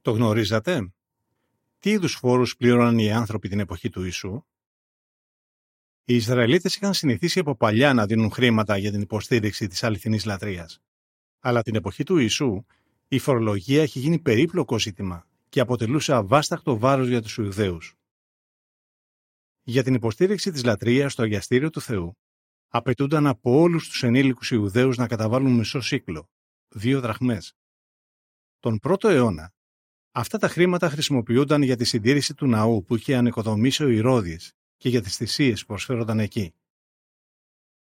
Το γνωρίζατε; Τι είδους φόρους πλήρωναν οι άνθρωποι την εποχή του Ιησού; Οι Ισραηλίτες είχαν συνηθίσει από παλιά να δίνουν χρήματα για την υποστήριξη της αληθινής λατρείας. Αλλά την εποχή του Ιησού η φορολογία έχει γίνει περίπλοκο ζήτημα και αποτελούσε αβάσταχτο βάρος για τους Ιουδαίους. Για την υποστήριξη της λατρείας στο αγιαστήριο του Θεού, απαιτούνταν από όλους τους ενήλικους Ιουδαίους να καταβάλουν μισό σύκλο, δύο δραχμές. Τον πρώτο αιώνα, αυτά τα χρήματα χρησιμοποιούνταν για τη συντήρηση του ναού που είχε ανοικοδομήσει ο Ηρώδης και για τις θυσίες που προσφέρονταν εκεί.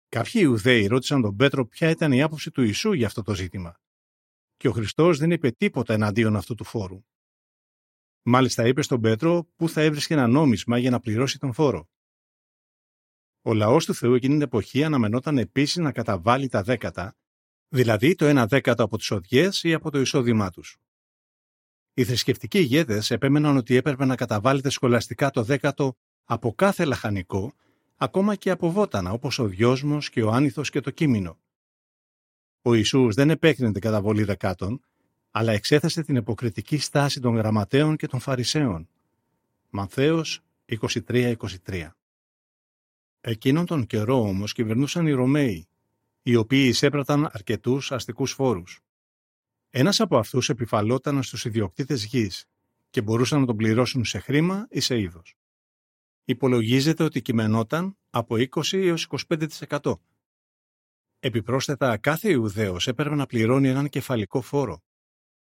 Κάποιοι Ιουδαίοι ρώτησαν τον Πέτρο ποια ήταν η άποψη του Ιησού για αυτό το ζήτημα. Και ο Χριστός δεν είπε τίποτα εναντίον αυτού του φόρου. Μάλιστα είπε στον Πέτρο πού θα έβρισκε ένα νόμισμα για να πληρώσει τον φόρο. Ο λαός του Θεού εκείνη την εποχή αναμενόταν επίσης να καταβάλει τα δέκατα, δηλαδή το ένα δέκατο από τις οδιές ή από το εισόδημά τους. Οι θρησκευτικοί ηγέτες επέμεναν ότι έπρεπε να καταβάλλεται σχολαστικά το δέκατο από κάθε λαχανικό, ακόμα και από βότανα όπως ο δυόσμος και ο άνηθος και το κείμενο. Ο Ιησούς δεν επέκρινε την καταβολή δεκάτων, αλλά εξέθεσε την υποκριτική στάση των γραμματέων και των φαρισαίων. Μανθαίος 23-23 Εκείνον τον καιρό όμως κυβερνούσαν οι Ρωμαίοι, οι οποίοι εισέπραταν αρκετούς αστικούς φόρους. Ένας από αυτούς επιφαλόταν στους ιδιοκτήτες γης και μπορούσαν να τον πληρώσουν σε χρήμα ή σε είδος. Υπολογίζεται ότι κειμενόταν από 20 έως 25%. Επιπρόσθετα, κάθε Ιουδαίος έπρεπε να πληρώνει έναν κεφαλικό φόρο.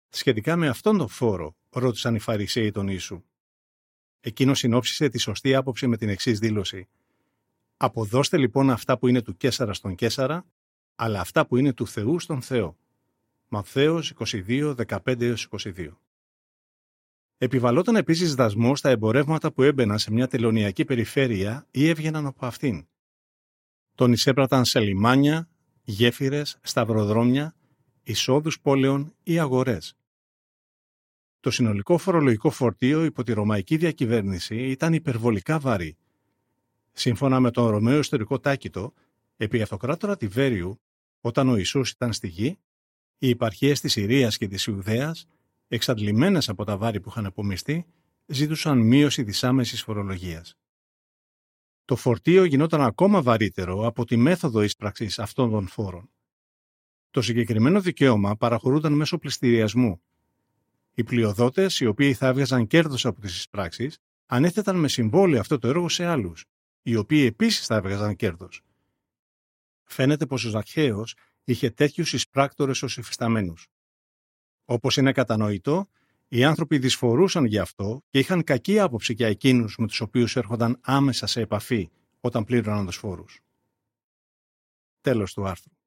Σχετικά με αυτόν τον φόρο, ρώτησαν οι Φαρισαίοι τον Ιησού. Εκείνος συνόψισε τη σωστή άποψη με την εξής δήλωση. Αποδώστε λοιπόν αυτά που είναι του Κέσαρα στον Κέσαρα, αλλά αυτά που είναι του Θεού στον Θεό. Μαθαίος 22, 15-22 Επιβαλόταν επίσης δασμό στα εμπορεύματα που έμπαιναν σε μια τελωνιακή περιφέρεια ή έβγαιναν από αυτήν. Τον εισέπραταν σε λιμάνια, γέφυρες, σταυροδρόμια, εισόδους πόλεων ή αγορές. Το συνολικό φορολογικό φορτίο υπό τη ρωμαϊκή διακυβέρνηση ήταν υπερβολικά βαρύ. Σύμφωνα με τον Ρωμαίο ιστορικό Τάκητο, επί αυτοκράτορα Τιβέριου, όταν ο Ιησούς ήταν στη γη, οι υπαρχίες της Συρίας και της Ιουδαίας, εξαντλημένες από τα βάρη που είχαν απομειστεί, ζήτουσαν μείωση της άμεσης φορολογίας το φορτίο γινόταν ακόμα βαρύτερο από τη μέθοδο ίσπραξης αυτών των φόρων. Το συγκεκριμένο δικαίωμα παραχωρούνταν μέσω πληστηριασμού. Οι πλειοδότες, οι οποίοι θα έβγαζαν κέρδος από τις εισπράξεις, ανέθεταν με συμβόλαιο αυτό το έργο σε άλλους, οι οποίοι επίσης θα έβγαζαν κέρδος. Φαίνεται πως ο Ζαχαίο είχε τέτοιους εισπράκτορες ως υφισταμένου. Όπως είναι κατανοητό, οι άνθρωποι δυσφορούσαν γι' αυτό και είχαν κακή άποψη για εκείνους με τους οποίους έρχονταν άμεσα σε επαφή όταν πλήρωναν τους φόρους. Τέλος του άρθρου.